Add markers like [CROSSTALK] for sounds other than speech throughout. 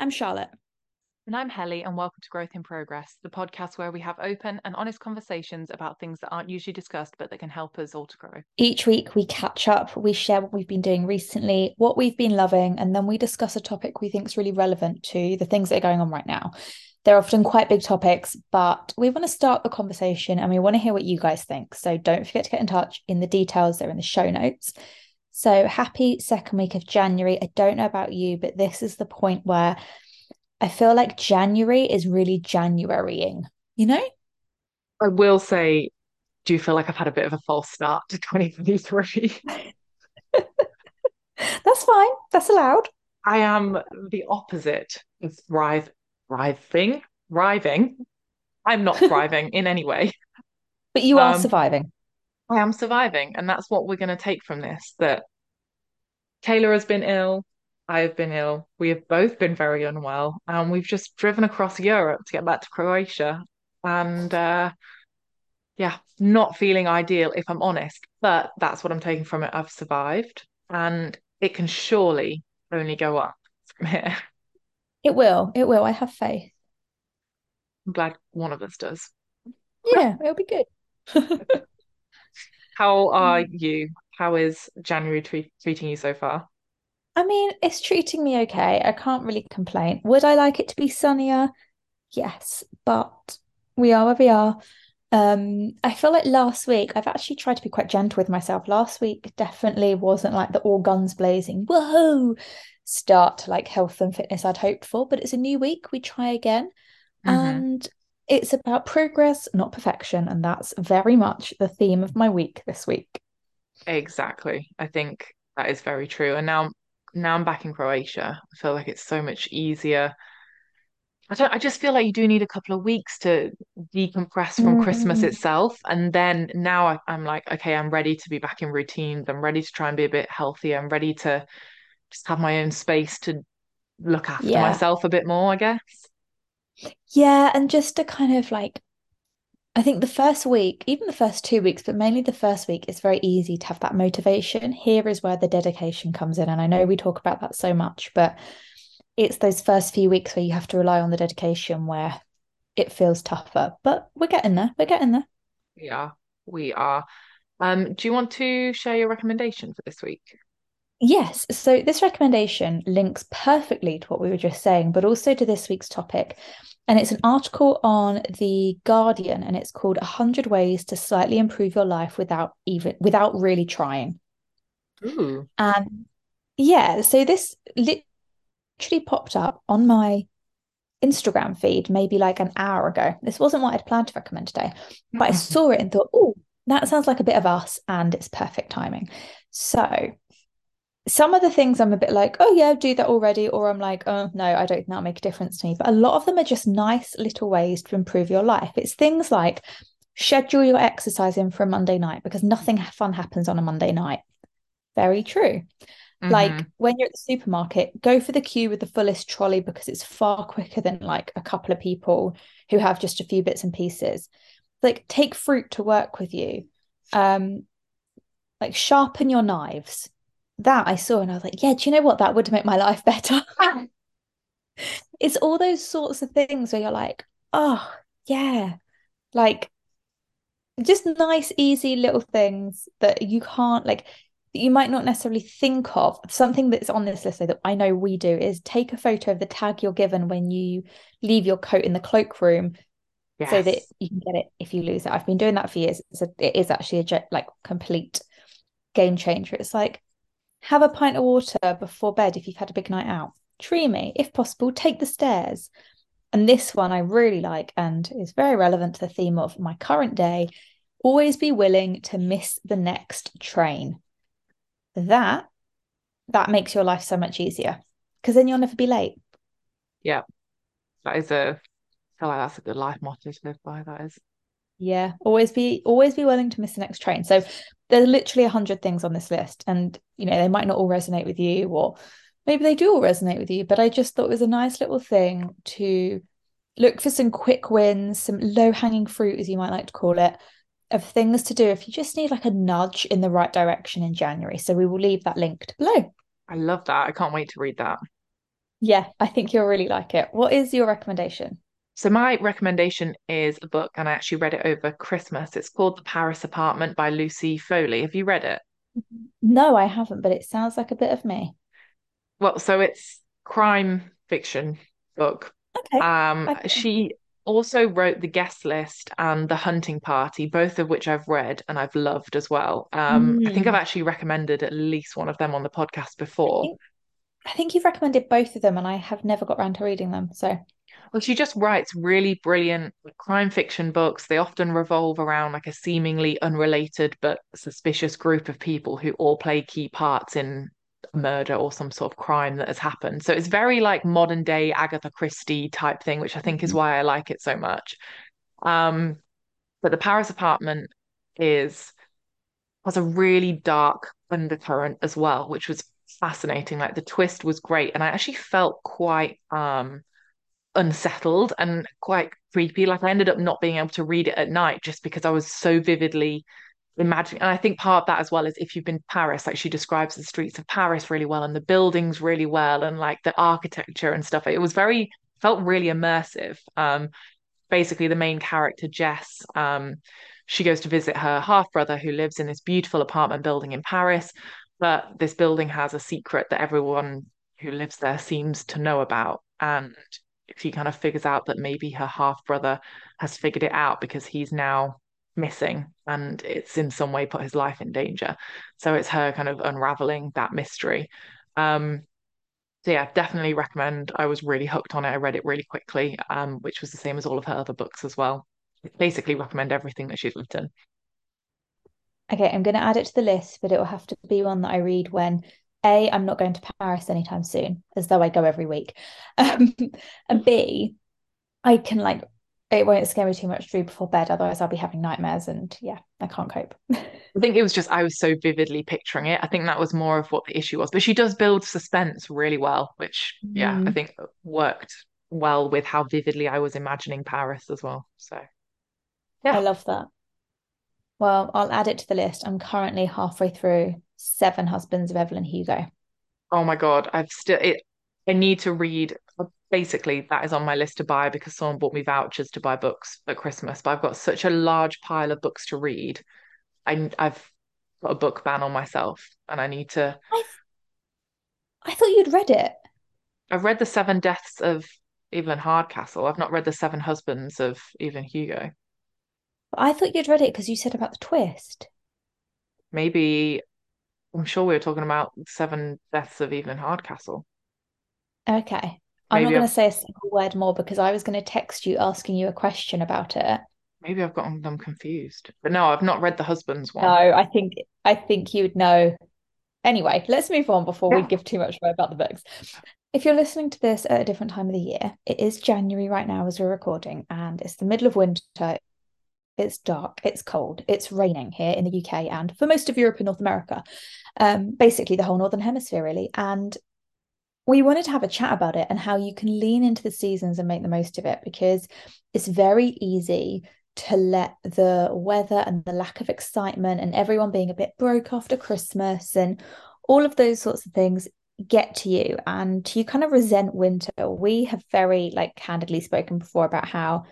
I'm Charlotte. And I'm Helly, and welcome to Growth in Progress, the podcast where we have open and honest conversations about things that aren't usually discussed, but that can help us all to grow. Each week, we catch up, we share what we've been doing recently, what we've been loving, and then we discuss a topic we think is really relevant to the things that are going on right now. They're often quite big topics, but we want to start the conversation and we want to hear what you guys think. So don't forget to get in touch in the details, they're in the show notes. So happy second week of January. I don't know about you, but this is the point where I feel like January is really Januarying, you know? I will say, do you feel like I've had a bit of a false start to [LAUGHS] 2023? [LAUGHS] That's fine. That's allowed. I am the opposite of thrive, thriving, thriving. I'm not thriving in any way. [LAUGHS] But you are um, surviving. I am surviving. And that's what we're going to take from this that Kayla has been ill. I have been ill. We have both been very unwell. And we've just driven across Europe to get back to Croatia. And uh, yeah, not feeling ideal, if I'm honest. But that's what I'm taking from it. I've survived. And it can surely only go up from here. It will. It will. I have faith. I'm glad one of us does. Yeah, it'll be good. [LAUGHS] How are you? How is January tre- treating you so far? I mean, it's treating me okay. I can't really complain. Would I like it to be sunnier? Yes, but we are where we are. Um, I feel like last week I've actually tried to be quite gentle with myself. Last week definitely wasn't like the all guns blazing, whoa, start to like health and fitness I'd hoped for, but it's a new week. We try again. Mm-hmm. And it's about progress, not perfection. And that's very much the theme of my week this week. Exactly. I think that is very true. And now now I'm back in Croatia. I feel like it's so much easier. I don't I just feel like you do need a couple of weeks to decompress from mm. Christmas itself. And then now I, I'm like, okay, I'm ready to be back in routines. I'm ready to try and be a bit healthier. I'm ready to just have my own space to look after yeah. myself a bit more, I guess. Yeah, and just to kind of like I think the first week, even the first two weeks, but mainly the first week, it's very easy to have that motivation. Here is where the dedication comes in. And I know we talk about that so much, but it's those first few weeks where you have to rely on the dedication where it feels tougher. But we're getting there. We're getting there. Yeah, we are. Um, do you want to share your recommendation for this week? Yes. So this recommendation links perfectly to what we were just saying, but also to this week's topic. And it's an article on the Guardian, and it's called "100 Ways to Slightly Improve Your Life Without Even Without Really Trying." Ooh. And yeah, so this literally popped up on my Instagram feed maybe like an hour ago. This wasn't what I'd planned to recommend today, but I mm. saw it and thought, oh, that sounds like a bit of us, and it's perfect timing. So some of the things I'm a bit like, oh yeah, do that already, or I'm like, oh no, I don't think that'll make a difference to me. But a lot of them are just nice little ways to improve your life. It's things like schedule your exercise in for a Monday night because nothing fun happens on a Monday night. Very true. Mm-hmm. Like when you're at the supermarket, go for the queue with the fullest trolley because it's far quicker than like a couple of people who have just a few bits and pieces. Like take fruit to work with you. Um, like sharpen your knives that I saw and I was like, yeah, do you know what? That would make my life [LAUGHS] better. [LAUGHS] it's all those sorts of things where you're like, oh, yeah, like just nice, easy little things that you can't like you might not necessarily think of. Something that's on this list though, that I know we do is take a photo of the tag you're given when you leave your coat in the cloakroom yes. so that you can get it if you lose it. I've been doing that for years. So it is actually a like complete game changer. It's like have a pint of water before bed if you've had a big night out. Dreamy, if possible, take the stairs. And this one I really like and is very relevant to the theme of my current day. Always be willing to miss the next train. That that makes your life so much easier because then you'll never be late. Yeah, that is a. I feel like that's a good life motto to live by. That is. Yeah, always be always be willing to miss the next train. So there's literally a hundred things on this list, and you know they might not all resonate with you, or maybe they do all resonate with you. But I just thought it was a nice little thing to look for some quick wins, some low hanging fruit, as you might like to call it, of things to do if you just need like a nudge in the right direction in January. So we will leave that linked below. I love that. I can't wait to read that. Yeah, I think you'll really like it. What is your recommendation? So my recommendation is a book, and I actually read it over Christmas. It's called The Paris Apartment by Lucy Foley. Have you read it? No, I haven't, but it sounds like a bit of me. Well, so it's crime fiction book. Okay. Um, Okay. she also wrote The Guest List and The Hunting Party, both of which I've read and I've loved as well. Um, I think I've Mm. actually recommended at least one of them on the podcast I before. think I think you've recommended both of them, and I have never got around to reading them. So, Well, she just writes really brilliant crime fiction books. They often revolve around like a seemingly unrelated but suspicious group of people who all play key parts in a murder or some sort of crime that has happened. So it's very like modern day Agatha Christie type thing, which I think is Mhm. why I like it so much. Um, but the Paris apartment is has a really dark undercurrent as well, which was fascinating. Like the twist was great, and I actually felt quite um unsettled and quite creepy. Like I ended up not being able to read it at night just because I was so vividly imagining. And I think part of that as well is if you've been to Paris, like she describes the streets of Paris really well and the buildings really well and like the architecture and stuff. It was very felt really immersive. Um, basically the main character, Jess, um, she goes to visit her half brother who lives in this beautiful apartment building in Paris. But this building has a secret that everyone who lives there seems to know about. And she kind of figures out that maybe her half brother has figured it out because he's now missing and it's in some way put his life in danger. So it's her kind of unraveling that mystery. Um, so yeah, definitely recommend. I was really hooked on it. I read it really quickly, um, which was the same as all of her other books as well. Basically recommend everything that she's written. okay, I'm going to add it to the list, but it will have to be one that I read when A, I'm not going to Paris anytime soon, as though I go every week. Um, and B, I can like it won't scare me too much to read before bed, otherwise I'll be having nightmares and yeah, I can't cope. I think it was just I was so vividly picturing it. I think that was more of what the issue was. But she does build suspense really well, which yeah, I Mm, think worked well with how vividly I was imagining Paris as well. So yeah. I love that. Well, I'll add it to the list. I'm currently halfway through Seven Husbands of Evelyn Hugo. Oh my God, I've still it. I need to read. Basically, that is on my list to buy because someone bought me vouchers to buy books at Christmas. But I've got such a large pile of books to read. I I've got a book ban on myself, and I need to. I I thought you'd read it. I've read the Seven Deaths of Evelyn Hardcastle. I've not read the Seven Husbands of Evelyn Hugo. I thought you'd read it because you said about the twist. Maybe I'm sure we were talking about Seven Deaths of Evelyn Hardcastle. Okay. I'm not going to say a single word more because I was going to text you asking you a question about it. maybe I've gotten them confused. But no, I've not read the Husbands one. No. I think I think you would know. Anyway, let's move on before we give too much away about the books. If you're listening to this at a different time of the year, it is January right now as we're recording, and it's the middle of winter. It's dark, it's cold, it's raining here in the UK and for most of Europe and North America. Um, basically the whole Northern Hemisphere, really. And we wanted to have a chat about it and how you can lean into the seasons and make the most of it because it's very easy to let the weather and the lack of excitement and everyone being a bit broke after Christmas and all of those sorts of things get to you and you kind of resent winter. We have very like candidly spoken before about how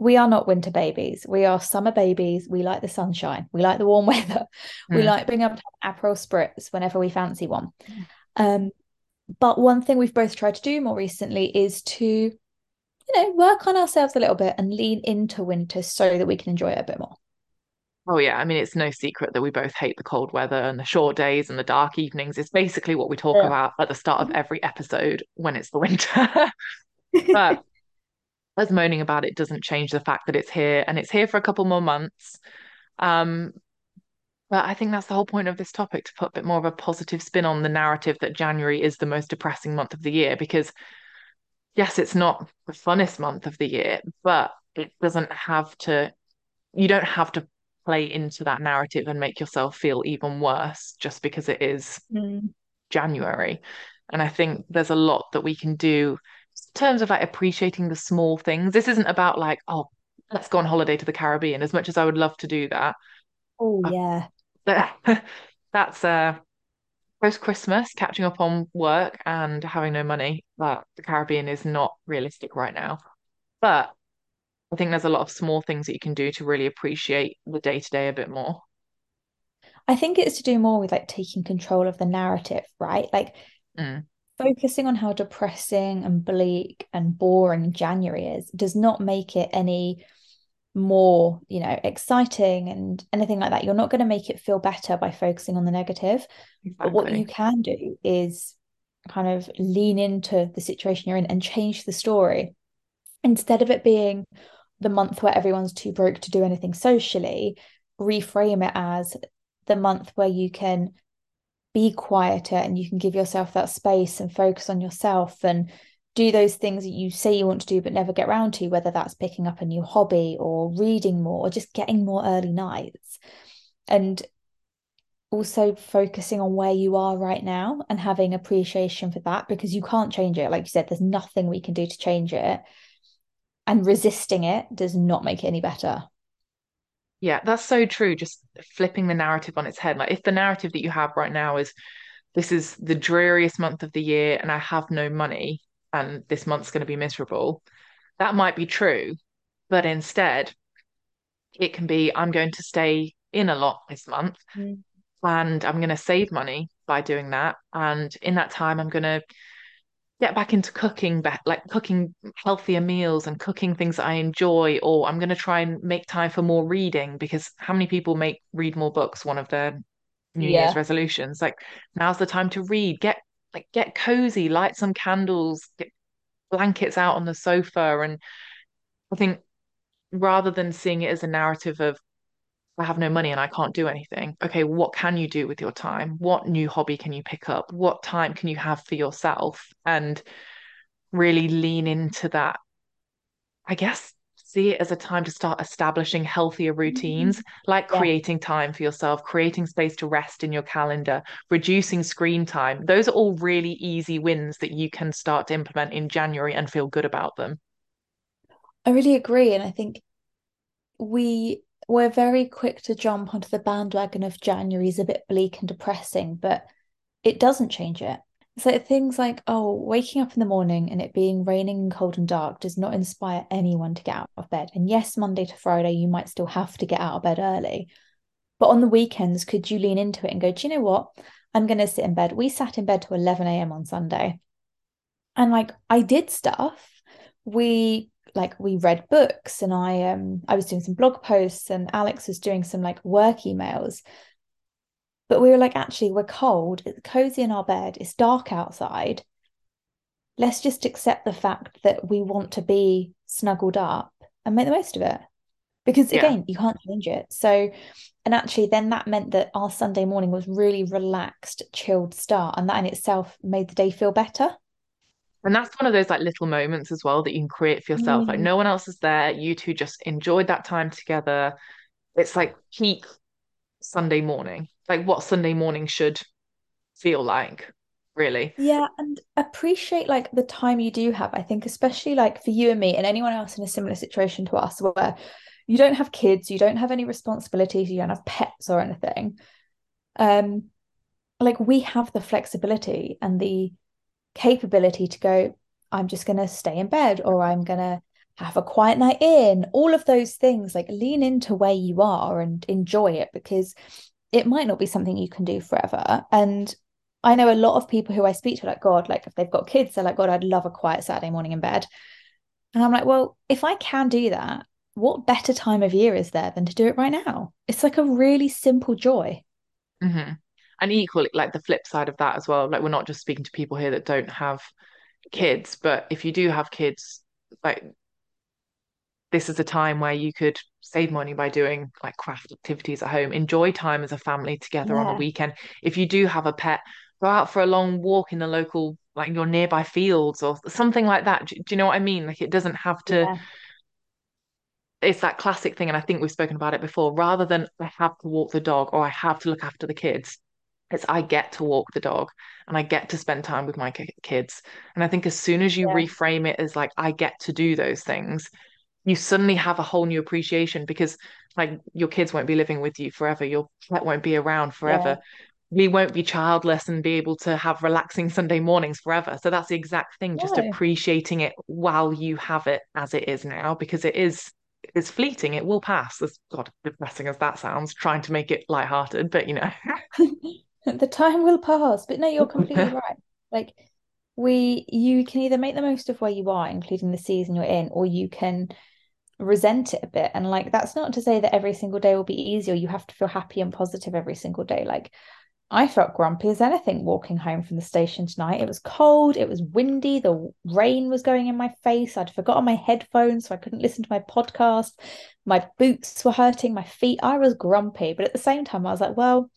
we are not winter babies. We are summer babies. We like the sunshine. We like the warm [LAUGHS] weather. We Mm. like being able to have Aperol spritz whenever we fancy one. Um, but one thing we've both tried to do more recently is to, you know, work on ourselves a little bit and lean into winter so that we can enjoy it a bit more. Oh yeah, I mean it's no secret that we both hate the cold weather and the short days and the dark evenings. It's basically what we talk Yeah. about at the start of every episode when it's the winter. [LAUGHS] [LAUGHS] But us moaning about it doesn't change the fact that it's here and it's here for a couple more months. Um, but I think that's the whole point of this topic, to put a bit more of a positive spin on the narrative that January is the most depressing month of the year because yes, it's not the funnest month of the year, but it doesn't have to, you don't have to play into that narrative and make yourself feel even worse just because it is Mm. January. And I think there's a lot that we can do terms of like appreciating the small things. This isn't about like, oh, let's go on holiday to the Caribbean, as much as I would love to do that. Oh I- yeah. [LAUGHS] that's uh post Christmas, catching up on work and having no money, but the Caribbean is not realistic right now. But I think there's a lot of small things that you can do to really appreciate the day to day a bit more. I think it's to do more with like taking control of the narrative, right? Like Mm, focusing on how depressing and bleak and boring January is does not make it any more, you know, exciting and anything like that. You're not going to make it feel better by focusing on the negative. But what you can do is kind of lean into the situation you're in and change the story. Instead of it being the month where everyone's too broke to do anything socially, reframe it as the month where you can be quieter and you can give yourself that space and focus on yourself and do those things that you say you want to do but never get around to, whether that's picking up a new hobby or reading more or just getting more early nights. And also focusing on where you are right now and having appreciation for that because you can't change it. Like you said, there's nothing we can do to change it. And resisting it does not make it any better. Yeah, that's so true. Just flipping the narrative on its head. Like, if the narrative that you have right now is this is the dreariest month of the year and I have no money and this month's going to be miserable, that might be true. But instead, it can be I'm going to stay in a lot this month Mm. and I'm going to save money by doing that. And in that time, I'm going to get back into cooking, be- like cooking healthier meals and cooking things that I enjoy, or I'm going to try and make time for more reading because how many people make read more books one of their New Year's resolutions? Like now's the time to read. Get like get cozy, light some candles, get blankets out on the sofa, and I think rather than seeing it as a narrative of I have no money and I can't do anything. Okay, what can you do with your time? What new hobby can you pick up? What time can you have for yourself? And really lean into that. I guess see it as a time to start establishing healthier routines, mm-hmm. like Yeah. creating time for yourself, creating space to rest in your calendar, reducing screen time. Those are all really easy wins that you can start to implement in January and feel good about them. I really agree. And I think we we're very quick to jump onto the bandwagon of January is a bit bleak and depressing, but it doesn't change it. Like things like, oh, waking up in the morning and it being raining and cold and dark does not inspire anyone to get out of bed. And yes, Monday to Friday, you might still have to get out of bed early. But on the weekends, could you lean into it and go, do you know what? I'm going to sit in bed. We sat in bed till 11 a.m. on Sunday. And like I did stuff. We like we read books and I um I was doing some blog posts and Alex was doing some like work emails. But we were like, actually, we're cold, it's cozy in our bed, it's dark outside. Let's just accept the fact that we want to be snuggled up and make the most of it. Because Yeah. again, you can't change it. So, and actually, then that meant that our Sunday morning was really relaxed, chilled start. And that in itself made the day feel better. And that's one of those like little moments as well that you can create for yourself. Like Mm. no one else is there. You two just enjoyed that time together. It's like peak Sunday morning, like what Sunday morning should feel like, really. Yeah, and appreciate like the time you do have. I think, especially like for you and me and anyone else in a similar situation to us, where you don't have kids, you don't have any responsibilities, you don't have pets or anything. Um, like we have the flexibility and the capability to go, I'm just gonna stay in bed or I'm gonna have a quiet night in. All of those things, like lean into where you are and enjoy it because it might not be something you can do forever. And I know a lot of people who I speak to, like, God, like if they've got kids, they're like, God, I'd love a quiet Saturday morning in bed. And I'm like, well, if I can do that, what better time of year is there than to do it right now? It's like a really simple joy. hmm And equally, like the flip side of that as well, like we're not just speaking to people here that don't have kids, but if you do have kids, like this is a time where you could save money by doing like craft activities at home, enjoy time as a family together on a weekend. If you do have a pet, go out for a long walk in the local, like your nearby fields or something like that. Do, do you know what I mean? Like it doesn't have to, yeah, it's that classic thing, and I think we've spoken about it before, rather than I have to walk the dog or I have to look after the kids. It's I get to walk the dog and I get to spend time with my kids. And I think as soon as you yeah, reframe it as like I get to do those things, you suddenly have a whole new appreciation because like your kids won't be living with you forever, your pet won't be around yeah. forever. we won't be childless and be able to have relaxing Sunday mornings forever. So that's the exact thing, just appreciating it while you have it as it is now, because it is it's fleeting, it will pass. As God, depressing as that sounds, trying to make it lighthearted, but you know. [LAUGHS] [LAUGHS] The time will pass. But no, you're [LAUGHS] completely right. Like we you can either make the most of where you are, including the season you're in, or you can resent it a bit. And like that's not to say that every single day will be easy or you have to feel happy and positive every single day. Like I felt grumpy as anything walking home from the station tonight. It was cold, it was windy, the rain was going in my face. I'd forgotten my headphones, so I couldn't listen to my podcast. My boots were hurting, my feet. I was grumpy, but at the same time, I was like, well,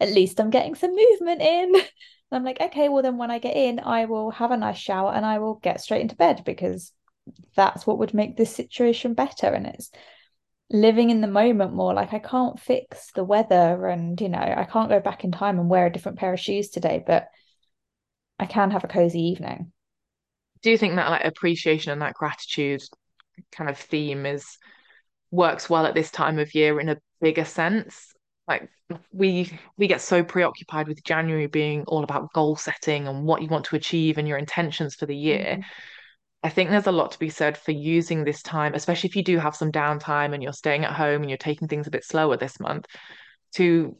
at least I'm getting some movement in. And [LAUGHS] I'm like, okay, well, then when I get in, I will have a nice shower and I will get straight into bed because that's what would make this situation better. And it's living in the moment more. Like I can't fix the weather and, you know, I can't go back in time and wear a different pair of shoes today, but I can have a cozy evening. Do you think that like appreciation and that gratitude kind of theme is works well at this time of year in a bigger sense? Like we we get so preoccupied with January being all about goal setting and what you want to achieve and your intentions for the year. Mm. I think there's a lot to be said for using this time, especially if you do have some downtime and you're staying at home and you're taking things a bit slower this month, to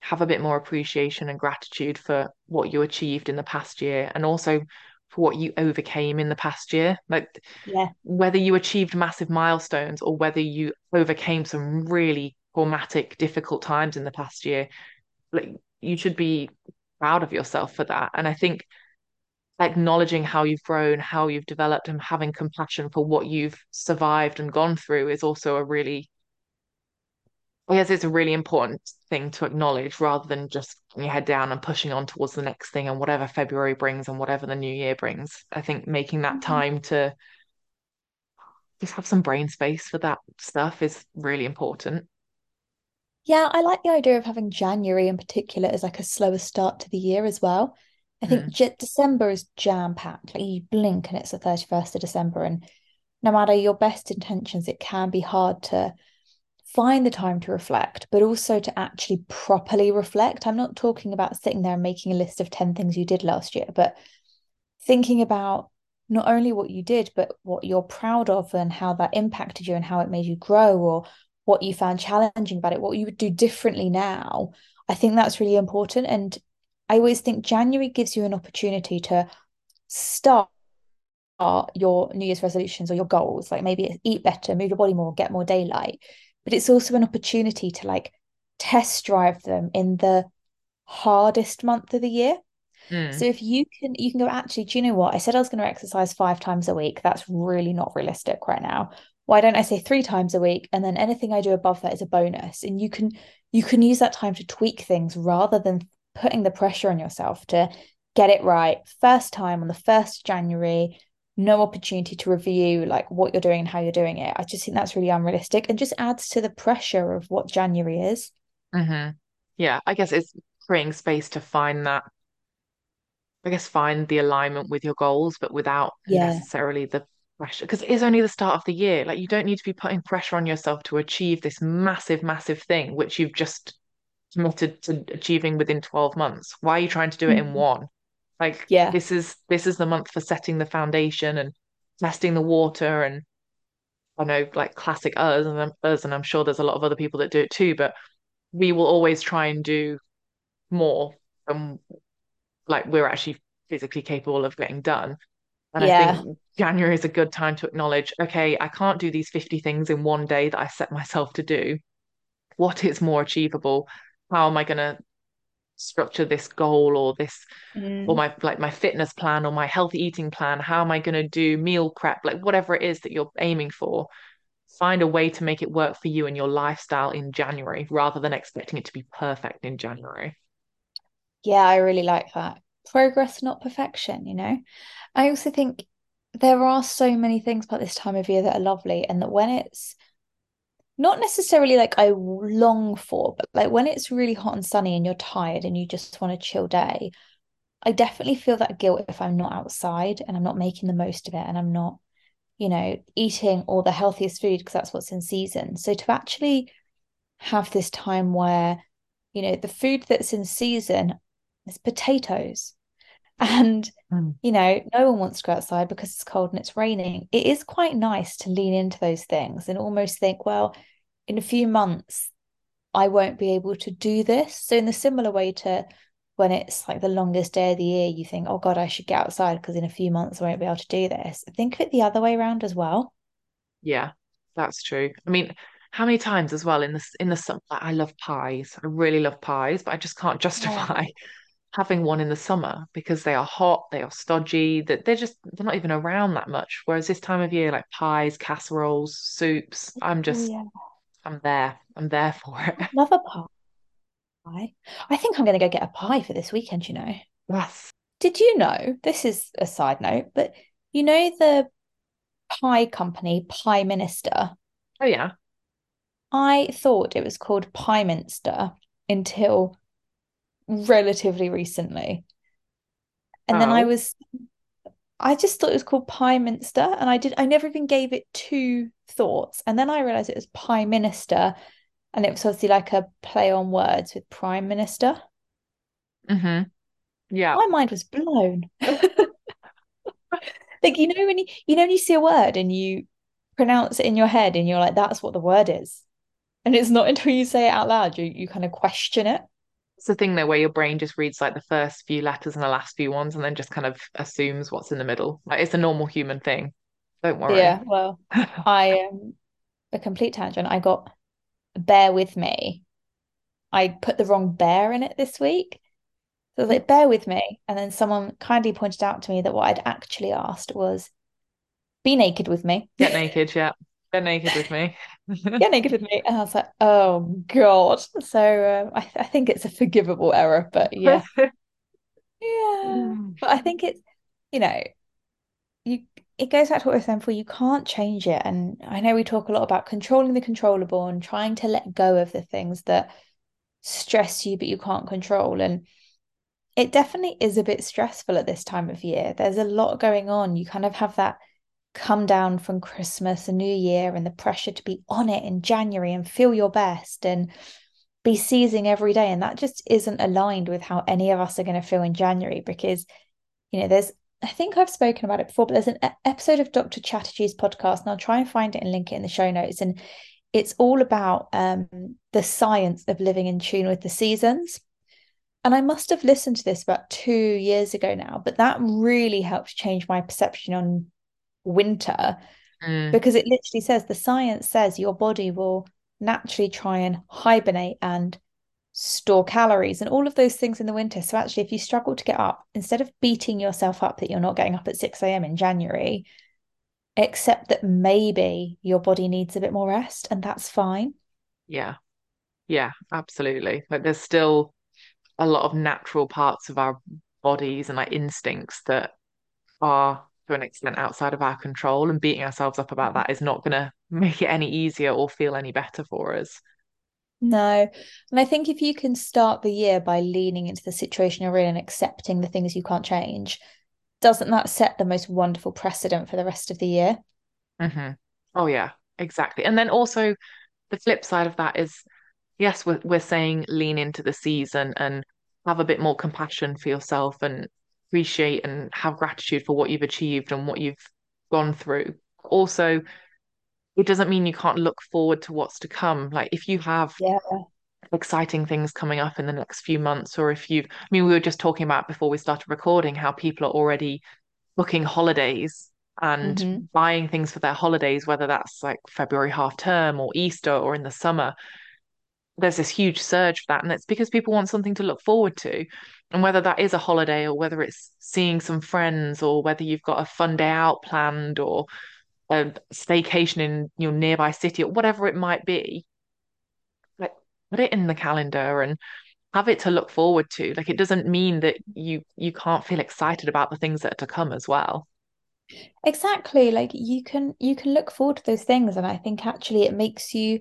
have a bit more appreciation and gratitude for what you achieved in the past year and also for what you overcame in the past year. Like Yeah. whether you achieved massive milestones or whether you overcame some really traumatic, difficult times in the past year, like you should be proud of yourself for that. And I think acknowledging how you've grown, how you've developed, and having compassion for what you've survived and gone through is also a really, I guess it's a really important thing to acknowledge rather than just putting your head down and pushing on towards the next thing and whatever February brings and whatever the new year brings. I think making that Mhm. time to just have some brain space for that stuff is really important. Yeah, I like the idea of having January in particular as like a slower start to the year as well. I think Mm, J December is jam-packed. Like you blink and it's the 31st of December, and no matter your best intentions, it can be hard to find the time to reflect, but also to actually properly reflect. I'm not talking about sitting there and making a list of 10 things you did last year, but thinking about not only what you did, but what you're proud of and how that impacted you and how it made you grow or what you found challenging about it, what you would do differently now. I think that's really important. And I always think January gives you an opportunity to start your New Year's resolutions or your goals, like maybe eat better, move your body more, get more daylight. But it's also an opportunity to like test drive them in the hardest month of the year. So mm, if you can you can go, actually, do you know what? I said I was going to exercise five times a week. That's really not realistic right now. Why don't I say three times a week? And then anything I do above that is a bonus. And you can you can use that time to tweak things rather than putting the pressure on yourself to get it right first time on the 1st January, no opportunity to review like what you're doing and how you're doing it. I just think that's really unrealistic and just adds to the pressure of what January is. hmm Yeah, I guess it's creating space to find that, I guess, find the alignment with your goals, but without Yeah. necessarily the pressure. Because it is only the start of the year. Like, you don't need to be putting pressure on yourself to achieve this massive, massive thing, which you've just committed to achieving within 12 months. Why are you trying to do it in Mhm. one? Like, Yeah. this is this is the month for setting the foundation and testing the water and I know like classic us and us, and I'm sure there's a lot of other people that do it too, but we will always try and do more than like we're actually physically capable of getting done. And I think January is a good time to acknowledge, okay, I can't do these 50 things in one day that I set myself to do. What is more achievable? How am I going to structure this goal or this or Mm. my like my fitness plan or my healthy eating plan? How am I going to do meal prep? Like whatever it is that you're aiming for, find a way to make it work for you and your lifestyle in January rather than expecting it to be perfect in January. Yeah, I really like that. Progress, not perfection, you know? I also think there are so many things about this time of year that are lovely, and that when it's not necessarily like I long for, but like when it's really hot and sunny and you're tired and you just want a chill day, I definitely feel that guilt if I'm not outside and I'm not making the most of it and I'm not, you know, eating all the healthiest food because that's what's in season. So to actually have this time where you know, the food that's in season is potatoes. And, mm. you know, no one wants to go outside because it's cold and it's raining. It is quite nice to lean into those things and almost think, well, in a few months, I won't be able to do this. So, in the similar way to when it's like the longest day of the year, you think, oh God, I should get outside because in a few months I won't be able to do this. Think of it the other way around as well. Yeah, that's true. I mean, how many times as well in the in the summer I love pies. I really love pies, but I just can't justify yeah. Having one in the summer because they are hot, they are stodgy, that they're just they're not even around that much. Whereas this time of year, like pies, casseroles, soups, I'm oh, just yeah. I'm there. I'm there for it. I [LAUGHS] love a pie. I think I'm gonna go get a pie for this weekend, you know. Yes. Did you know, this is a side note, but you know the pie company, Pie Minister? Oh yeah. I thought it was called Pie Minster until relatively recently. And oh. then I was I just thought it was called Pie Minster and I did I never even gave it two thoughts. And then I realized it was Pie Minister and it was obviously like a play on words with Prime Minister. Mm-hmm. Yeah. My mind was blown. [LAUGHS] like you know when you you know when you see a word and you pronounce it in your head and you're like, that's what the word is. And it's not [LAUGHS] until you say it out loud you you kind of question it. It's the thing there where your brain just reads like the first few letters and the last few ones and then just kind of assumes what's in the middle. Like it's a normal human thing. Don't worry. Yeah, well, [LAUGHS] I am um, a complete tangent. I got bear with me. I put the wrong bear in it this week. So I was like, bear with me. And then someone kindly pointed out to me that what I'd actually asked was, be naked with me. Get naked, yeah. Get naked with me. Get naked with me. And I was like, oh God. So um, I, th- I think it's a forgivable error, but yeah. [LAUGHS] yeah. But I think it's, you know, you it goes back to what we were saying before, you can't change it. And I know we talk a lot about controlling the controllable and trying to let go of the things that stress you, but you can't control. And it definitely is a bit stressful at this time of year. There's a lot going on. You kind of have that come down from Christmas and New Year and the pressure to be on it in January and feel your best and be seizing every day. And that just isn't aligned with how any of us are going to feel in January because, you know, there's, I think I've spoken about it before, but there's an episode of Dr. Chatterjee's podcast, and I'll try and find it and link it in the show notes. And it's all about um, the science of living in tune with the seasons. And I must have listened to this about two years ago now, but that really helped change my perception on winter mm. because it literally says the science says your body will naturally try and hibernate and store calories and all of those things in the winter. So actually, if you struggle to get up, instead of beating yourself up that you're not getting up at 6 a.m. in January, accept that maybe your body needs a bit more rest and that's fine. Yeah. Yeah, absolutely. Like there's still a lot of natural parts of our bodies and like instincts that are to an extent outside of our control and beating ourselves up about that is not going to make it any easier or feel any better for us. No. And I think if you can start the year by leaning into the situation you're in and accepting the things you can't change, doesn't that set the most wonderful precedent for the rest of the year? Mm-hmm. Oh, yeah, exactly. And then also the flip side of that is yes, we're, we're saying lean into the season and have a bit more compassion for yourself and appreciate and have gratitude for what you've achieved and what you've gone through. Also, it doesn't mean you can't look forward to what's to come. Like if you have yeah. exciting things coming up in the next few months, or if you've, I mean, we were just talking about before we started recording how people are already booking holidays and mm-hmm. buying things for their holidays, whether that's like February half term or Easter or in the summer. There's this huge surge for that. And it's because people want something to look forward to. And whether that is a holiday or whether it's seeing some friends or whether you've got a fun day out planned or a staycation in your nearby city or whatever it might be, like put it in the calendar and have it to look forward to. Like it doesn't mean that you you can't feel excited about the things that are to come as well. Exactly. Like you can you can look forward to those things and I think actually it makes you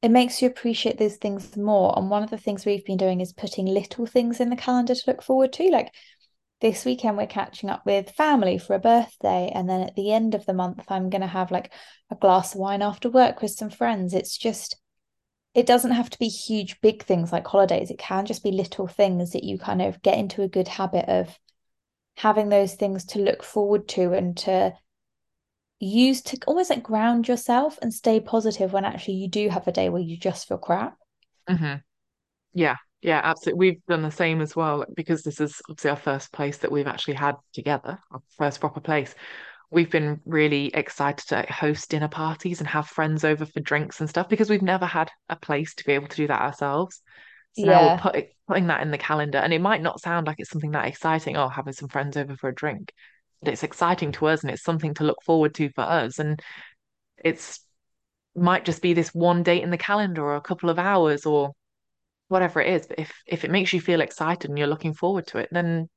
it makes you appreciate those things more. And one of the things we've been doing is putting little things in the calendar to look forward to. Like this weekend, we're catching up with family for a birthday. And then at the end of the month, I'm going to have like a glass of wine after work with some friends. It's just, it doesn't have to be huge, big things like holidays. It can just be little things that you kind of get into a good habit of having those things to look forward to and to use to almost like ground yourself and stay positive when actually you do have a day where you just feel crap. hmm Yeah, yeah, absolutely. We've done the same as well because this is obviously our first place that we've actually had together, our first proper place. We've been really excited to host dinner parties and have friends over for drinks and stuff because we've never had a place to be able to do that ourselves. So now we're Yeah. put, putting that in the calendar, and it might not sound like it's something that exciting, oh, having some friends over for a drink, it's exciting to us and it's something to look forward to for us. And it's might just be this one date in the calendar or a couple of hours or whatever it is. But if if it makes you feel excited and you're looking forward to it, then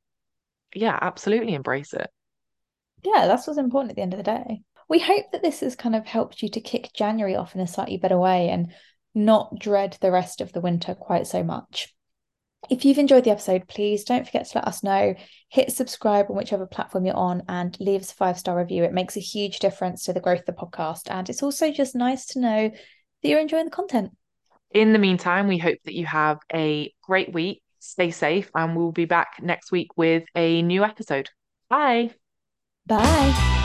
yeah, absolutely embrace it. Yeah, that's what's important at the end of the day. We hope that this has kind of helped you to kick January off in a slightly better way and not dread the rest of the winter quite so much. If you've enjoyed the episode, please don't forget to let us know. Hit subscribe on whichever platform you're on and leave us a five star review. It makes a huge difference to the growth of the podcast. And it's also just nice to know that you're enjoying the content. In the meantime, we hope that you have a great week. Stay safe, and we'll be back next week with a new episode. Bye. Bye.